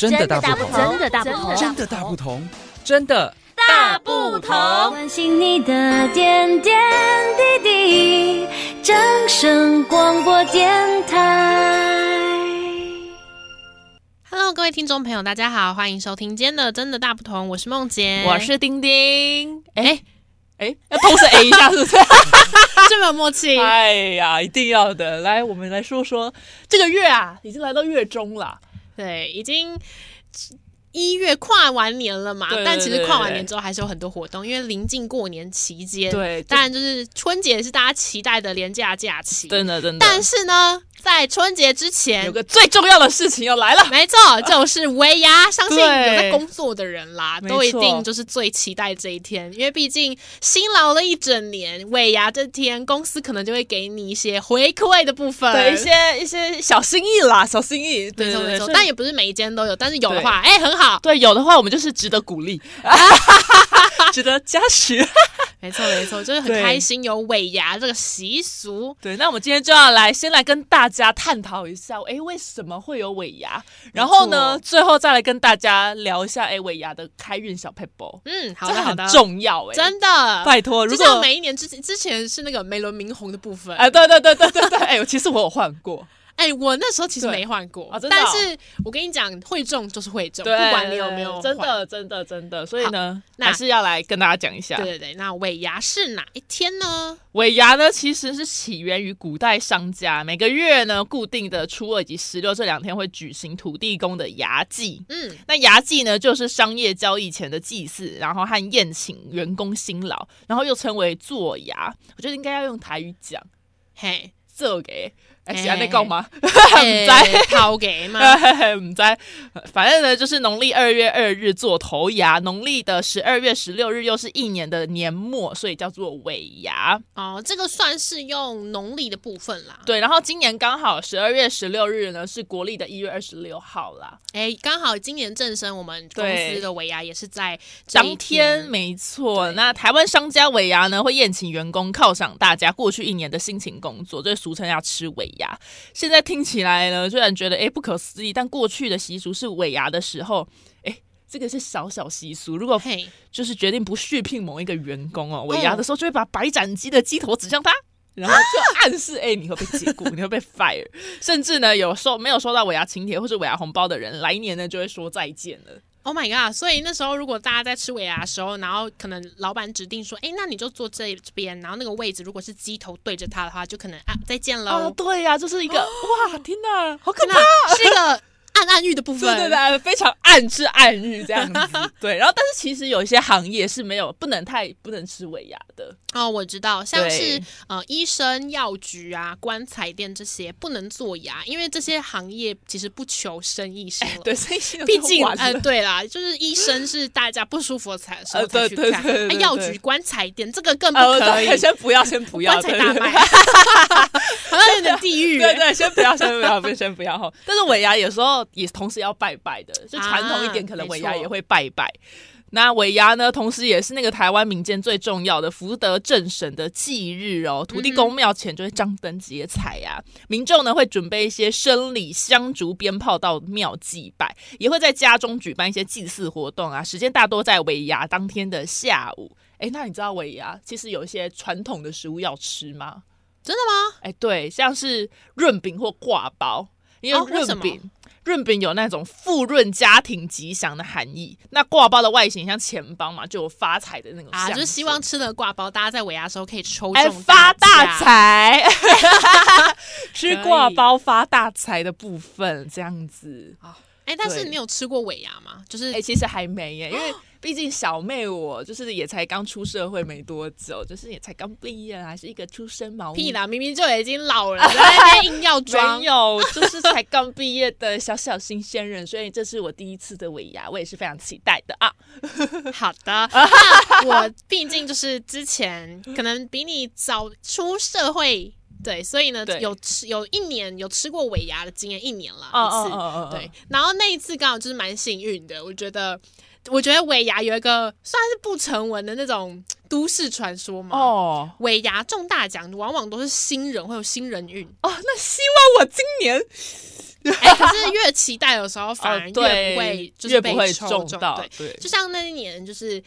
真的大不同，真的大不同，真的大不同，真的大不同。关心你的点点滴滴，掌声广播电台。Hello，各位听众朋友，大家好，欢迎收听今天的《真的大不同》，我是梦洁，我是丁丁。哎哎，要同时 A 一下，是不是？这么有默契？哎呀，一定要的。来，我们来说说这个月啊，已经来到月中了。对，已经一月跨完年了嘛，对对对对，但其实跨完年之后还是有很多活动，因为临近过年期间，对，当然就是春节是大家期待的廉价假期，真的真的。但是呢。在春节之前，有个最重要的事情要来了。没错，就是尾牙。相信有在工作的人啦，都一定就是最期待这一天，因为毕竟辛劳了一整年，尾牙这天，公司可能就会给你一些回馈的部分，对，一些一些小心意啦，小心意。对，没错没错，但也不是每一间都有，但是有的话，哎，很好。对，有的话我们就是值得鼓励，值得嘉许。没错没错，就是很开心有尾牙这个习俗。对，那我们今天就要来先来跟大家探讨一下，哎，为什么会有尾牙？然后呢，最后再来跟大家聊一下，哎，尾牙的开运小 paper。嗯，好的好的，很重要哎，真的，拜托。如果每一年之前之前是那个美轮明红的部分，哎，对对对对对对，哎，其实我有换过。哎，我那时候其实没换过，哦、但是我跟你讲，会中就是会中，不管你有没有，真的真的真的，所以呢，还是要来跟大家讲一下。对对对，那尾牙是哪一天呢？尾牙呢，其实是起源于古代商家，每个月呢固定的初二以及十六这两天会举行土地公的牙祭。嗯，那牙祭呢，就是商业交易前的祭祀，然后和宴请员工辛劳，然后又称为做牙。我觉得应该要用台语讲，嘿，做给。是在讲吗？不在偷给吗？不在，反正呢，就是农历二月二日做头牙，农历的十二月十六日又是一年的年末，所以叫做尾牙。哦，这个算是用农历的部分啦。对，然后今年刚好十二月十六日呢是国历的一月二十六号啦。哎，刚好今年正生，我们公司的尾牙也是在当天，没错。那台湾商家尾牙呢会宴请员工，犒赏大家过去一年的辛勤工作，这俗称要吃尾牙。现在听起来呢，虽然觉得哎不可思议，但过去的习俗是尾牙的时候，哎，这个是小小习俗。如果就是决定不续聘某一个员工哦，尾牙的时候就会把白斩鸡的鸡头指向他，然后就暗示哎你会被解雇，你会被 fire，甚至呢有收没有收到尾牙请帖或者尾牙红包的人，来年呢就会说再见了。Oh my god！所以那时候如果大家在吃尾牙的时候，然后可能老板指定说，哎，那你就坐这边，然后那个位置如果是鸡头对着他的话，就可能啊再见喽。哦，对呀、啊，就是一个、哦、哇，天哪，好可怕，是一个。暗暗喻的部分，对对对，非常暗之暗喻这样子。对，然后但是其实有一些行业是没有不能太不能吃尾牙的哦。我知道，像是呃医生、药局啊、棺材店这些不能做牙，因为这些行业其实不求生意兴了。对，生意毕竟呃对啦，就是医生是大家不舒服才时候才去看。药局、棺材店这个更不可以，先不要，先不要，棺材大卖，好像有点地狱。对对，先不要，先不要，不先不要哈。但是尾牙有时候。也同时要拜拜的，就传统一点，可能尾牙也会拜拜。啊、那尾牙呢，同时也是那个台湾民间最重要的福德正神的忌日哦。土地公庙前就会张灯结彩呀，嗯、民众呢会准备一些生礼、香烛、鞭炮到庙祭拜，也会在家中举办一些祭祀活动啊。时间大多在尾牙当天的下午。哎，那你知道尾牙其实有一些传统的食物要吃吗？真的吗？哎，对，像是润饼或挂包，因为润饼。哦润饼有那种富润家庭吉祥的含义，那挂包的外形像钱包嘛，就有发财的那种啊，就是希望吃了挂包，大家在尾牙的时候可以抽中、欸、发大财，吃挂包发大财的部分这样子。啊。哎、欸，但是你有吃过尾牙吗？就是哎、欸，其实还没耶，因为。毕竟小妹我就是也才刚出社会没多久，就是也才刚毕业，还是一个初生毛屁啦，明明就已经老了，在那边硬要 装，没有，就是才刚毕业的小小新鲜人，所以这是我第一次的尾牙，我也是非常期待的啊。好的，那我毕竟就是之前可能比你早出社会，对，所以呢有吃有一年有吃过尾牙的经验，一年了，oh, 一次，oh, oh, oh, oh. 对，然后那一次刚好就是蛮幸运的，我觉得。我觉得尾牙有一个算是不成文的那种都市传说嘛。哦，尾牙中大奖往往都是新人会有新人运。哦，那希望我今年哎，可是越期待的时候，反而越不会，就是被抽中到。对，就像那一年，就是。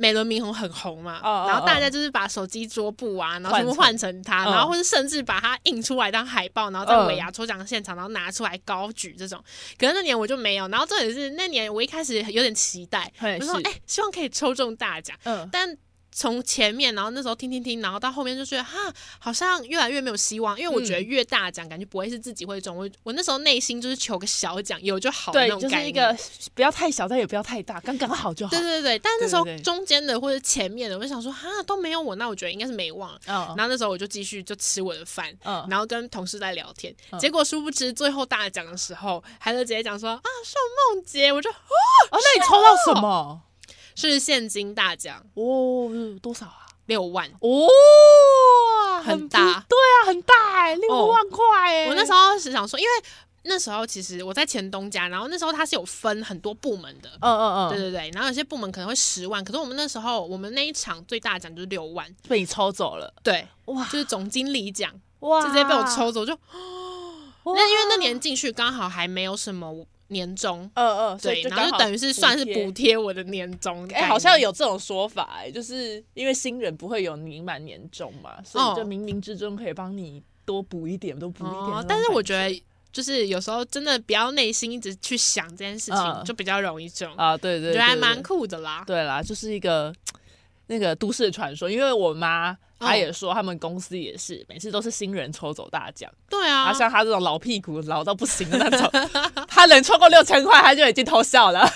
美轮明宏很红嘛，然后大家就是把手机桌布啊，然后全部换成它，然后或者甚至把它印出来当海报，然后在尾牙抽奖现场，然后拿出来高举这种。可是那年我就没有，然后重点是那年我一开始有点期待，我说哎，希望可以抽中大奖，但。从前面，然后那时候听听听，然后到后面就觉得哈，好像越来越没有希望，因为我觉得越大奖感觉不会是自己会中。我我那时候内心就是求个小奖有就好，对，就是一个不要太小，但也不要太大，刚刚好就好。对对对，但那时候中间的或者前面的，我就想说哈都没有我，那我觉得应该是没望。然后那时候我就继续就吃我的饭，嗯然后跟同事在聊天，结果殊不知最后大奖的时候，还是直接讲说啊，宋梦洁，我就啊，那你抽到什么？是现金大奖哦，多少啊？六万哦，很大，对啊，很大哎，六万块哎。我那时候是想说，因为那时候其实我在前东家，然后那时候它是有分很多部门的，嗯嗯嗯，对对对，然后有些部门可能会十万，可是我们那时候我们那一场最大奖就是六万，被你抽走了，对，哇，就是总经理奖，哇，直接被我抽走，就，那因为那年进去刚好还没有什么。年终，嗯嗯，对，然后就等于是算是补贴我的年终，哎，好像有这种说法，哎，就是因为新人不会有年满年终嘛，所以就冥冥之中可以帮你多补一点，多补一点。但是我觉得，就是有时候真的不要内心一直去想这件事情，就比较容易中啊。对对，觉得还蛮酷的啦。对啦，就是一个那个都市传说，因为我妈。他也说，他们公司也是每次都是新人抽走大奖。对啊，像他这种老屁股老到不行的那种，他能抽过六千块，他就已经偷笑了。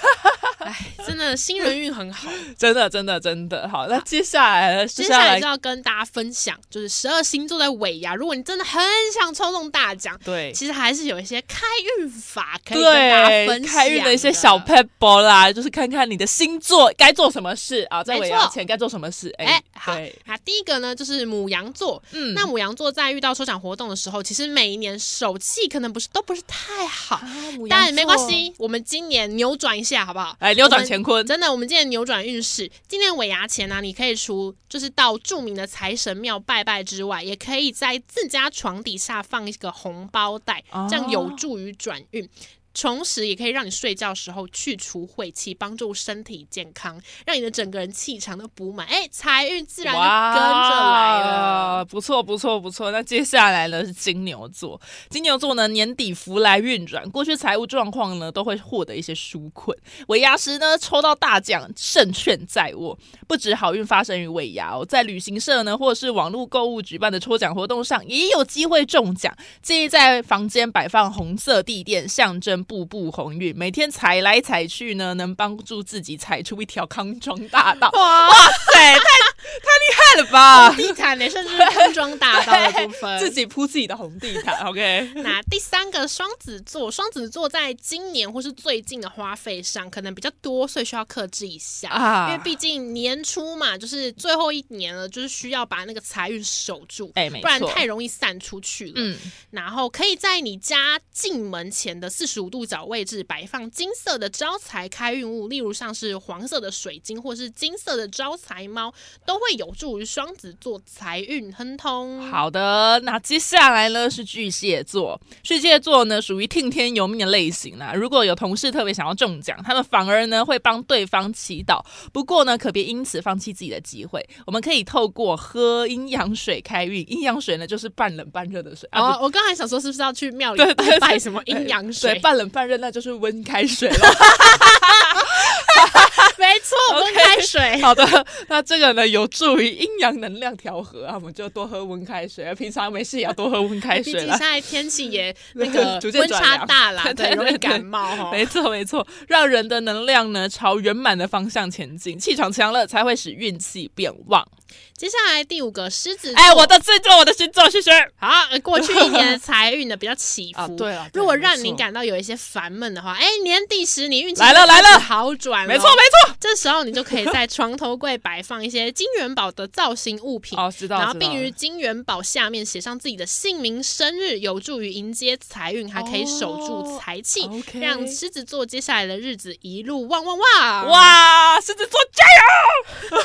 哎，真的新人运很好，真的真的真的好。那接下来，接下来就要跟大家分享，就是十二星座的尾牙，如果你真的很想抽中大奖，对，其实还是有一些开运法可以跟大家分享，开运的一些小 pebble 啦，就是看看你的星座该做什么事啊，在尾牙前该做什么事。哎，好，那，第一个呢。就是牡羊座，嗯，那牡羊座在遇到抽奖活动的时候，其实每一年手气可能不是都不是太好，啊、但没关系，我们今年扭转一下好不好？哎扭转乾坤，真的，我们今年扭转运势。今年尾牙前呢、啊，你可以除就是到著名的财神庙拜拜之外，也可以在自家床底下放一个红包袋，啊、这样有助于转运。同时也可以让你睡觉时候去除晦气，帮助身体健康，让你的整个人气场都补满，哎，财运自然跟着来了。不错，不错，不错。那接下来呢是金牛座，金牛座呢年底福来运转，过去财务状况呢都会获得一些纾困。尾牙时呢抽到大奖，胜券在握，不止好运发生于尾牙哦，在旅行社呢或是网络购物举办的抽奖活动上也有机会中奖。建议在房间摆放红色地垫，象征。步步鸿运，每天踩来踩去呢，能帮助自己踩出一条康庄大道。哇，塞，太太厉害了吧！红地毯也甚至康庄大道的部分，自己铺自己的红地毯。OK，那第三个双子座，双子座在今年或是最近的花费上可能比较多，所以需要克制一下。啊、因为毕竟年初嘛，就是最后一年了，就是需要把那个财运守住，哎，不然太容易散出去了。嗯，然后可以在你家进门前的四十五。度角位置摆放金色的招财开运物，例如像是黄色的水晶或是金色的招财猫，都会有助于双子座财运亨通。好的，那接下来呢是巨蟹座，巨蟹座呢属于听天由命的类型啦。如果有同事特别想要中奖，他们反而呢会帮对方祈祷。不过呢，可别因此放弃自己的机会。我们可以透过喝阴阳水开运，阴阳水呢就是半冷半热的水。哦，我刚才想说是不是要去庙里拜拜什么阴阳水？半冷。半热那就是温开水了，没错，温开水。好的，那这个呢有助于阴阳能量调和啊，我们就多喝温开水。平常没事也要多喝温开水。毕竟现在天气也那个 温差大了，对，容易感冒。没错没错，让人的能量呢朝圆满的方向前进，气场强了才会使运气变旺。接下来第五个狮子座，哎，我的星座，我的星座，谢谢。好，过去一年的财运呢比较起伏，啊、对了，如果让你感到有一些烦闷的话，哎，年底时你运气来了来了，好转，没错没错。这时候你就可以在床头柜摆放一些金元宝的造型物品，哦，知道，然后并于金元宝下面写上自己的姓名、生日，有助于迎接财运，还可以守住财气，哦 okay、让狮子座接下来的日子一路旺旺旺。哇，狮子座加油！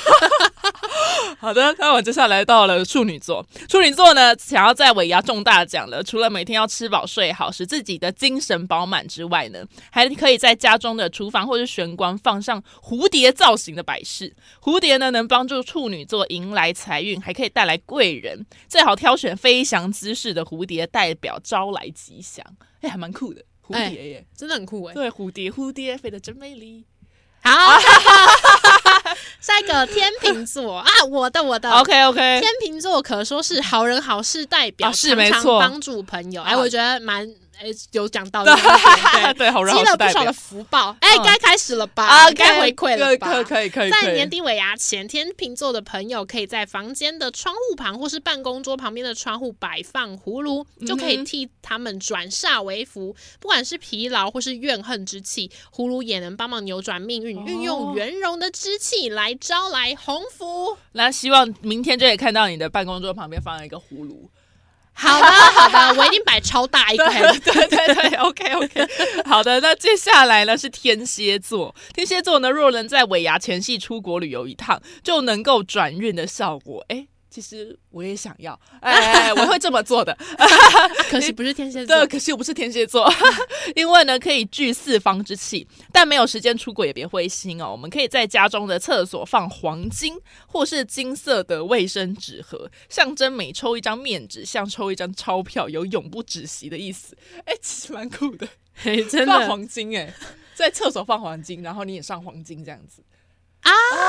好的，那我接下来到了处女座。处女座呢，想要在尾牙中大奖了，除了每天要吃饱睡好，使自己的精神饱满之外呢，还可以在家中的厨房或是玄关放上蝴蝶造型的摆饰。蝴蝶呢，能帮助处女座迎来财运，还可以带来贵人。最好挑选飞翔姿势的蝴蝶，代表招来吉祥。哎，还蛮酷的，蝴蝶耶，欸、真的很酷哎。对，蝴蝶，蝴蝶飞得真美丽。好，下一个天秤座啊，我的我的，OK OK，天秤座可说是好人好事代表，是没错，帮助朋友，哎，我觉得蛮。哎，有讲到 的，对 好，积了不少的福报。哎，该开始了吧？啊该回馈了吧？可以可以可以。在年底尾牙前，天秤座的朋友可以在房间的窗户旁或是办公桌旁边的窗户摆放葫芦，就可以替他们转煞为福。不管是疲劳或是怨恨之气，葫芦也能帮忙扭转命运，运用圆融的之气来招来鸿福。那希望明天就可以看到你的办公桌旁边放了一个葫芦。好的，好的，我一定摆超大一个。对对对，OK OK。好的，那接下来呢是天蝎座。天蝎座呢，若能在尾牙前夕出国旅游一趟，就能够转运的效果。哎。其实我也想要，哎，我会这么做的。可惜不是天蝎座，对，可惜我不是天蝎座，因为呢可以聚四方之气，但没有时间出轨也别灰心哦。我们可以在家中的厕所放黄金或是金色的卫生纸盒，象征每抽一张面纸像抽一张钞票，有永不止息的意思。哎，其实蛮酷的，嘿，真的放黄金哎，在厕所放黄金，然后你也上黄金这样子。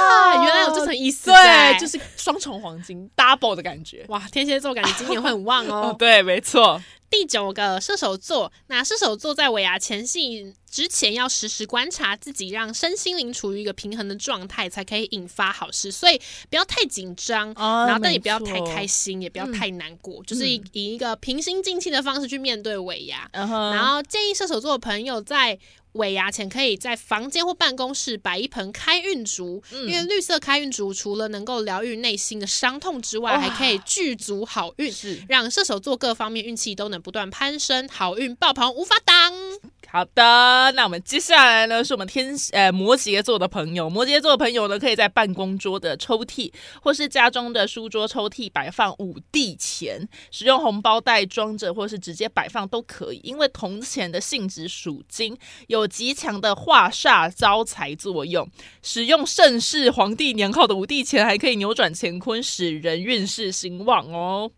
啊，原来有这层意思，对，就是双重黄金 double 的感觉。哇，天蝎座感觉今年会很旺哦。对，没错。第九个射手座，那射手座在尾牙前夕之前要时时观察自己，让身心灵处于一个平衡的状态，才可以引发好事。所以不要太紧张，啊、然后但也不要太开心，也不要太难过，嗯、就是以以一个平心静气的方式去面对尾牙。嗯、然后建议射手座的朋友在。尾牙前可以在房间或办公室摆一盆开运竹，嗯、因为绿色开运竹除了能够疗愈内心的伤痛之外，哇。还可以聚足好运，是。让射手座各方面运气都能不断攀升，好运爆棚无法挡。好的，那我们接下来呢，是我们天呃摩羯座的朋友，摩羯座朋友呢，可以在办公桌的抽屉或是家中的书桌抽屉摆放五帝钱，使用红包袋装着，或是直接摆放都可以。因为铜钱的性质属金，有极强的化煞招财作用。使用盛世皇帝年号的五帝钱，还可以扭转乾坤，使人运势兴旺哦。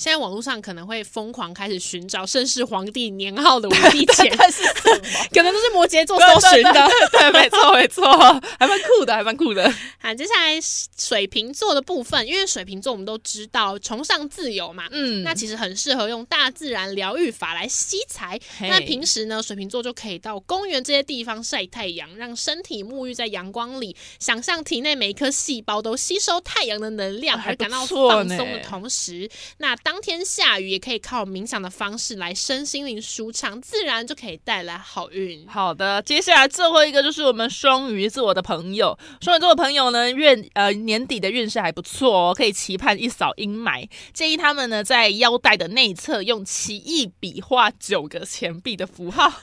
现在网络上可能会疯狂开始寻找盛世皇帝年号的五帝钱，可能都是摩羯座搜寻的。对，没错，没错，还蛮酷的，还蛮酷的。好，接下来水瓶座的部分，因为水瓶座我们都知道崇尚自由嘛，嗯，那其实很适合用大自然疗愈法来吸财。那平时呢，水瓶座就可以到公园这些地方晒太阳，让身体沐浴在阳光里，想象体内每一颗细胞都吸收太阳的能量，而感到放松的同时，那当当天下雨也可以靠冥想的方式来身心灵舒畅，自然就可以带来好运。好的，接下来最后一个就是我们双鱼座的朋友，双鱼座的朋友呢，运呃年底的运势还不错哦，可以期盼一扫阴霾。建议他们呢在腰带的内侧用奇异笔画九个钱币的符号。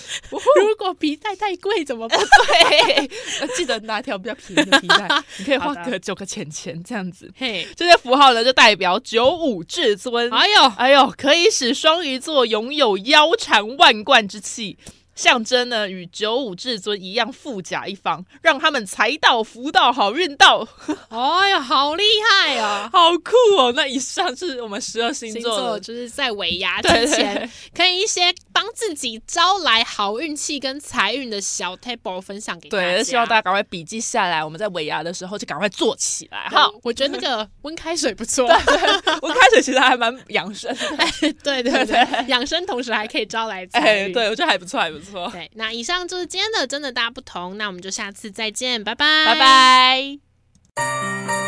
如果皮带太贵怎么办？对，记得拿条比较便宜的皮带，你可以画个九个钱钱这样子。嘿，这些符号呢就代表九五至尊。哎呦，哎呦，可以使双鱼座拥有腰缠万贯之气。象征呢，与九五至尊一样富甲一方，让他们财到福到好运到。哎呀，好厉害啊，好酷哦！那以上是我们十二星座，星座就是在尾牙之前，可以一些帮自己招来好运气跟财运的小 table 分享给大家。对，希望大家赶快笔记下来，我们在尾牙的时候就赶快做起来。好，我觉得那个温开水不错，温开水其实还蛮养生 的。对对对，养生同时还可以招来财运。哎，对我觉得还不错，还不错。对，那以上就是今天的真的大不同，那我们就下次再见，拜拜，拜拜。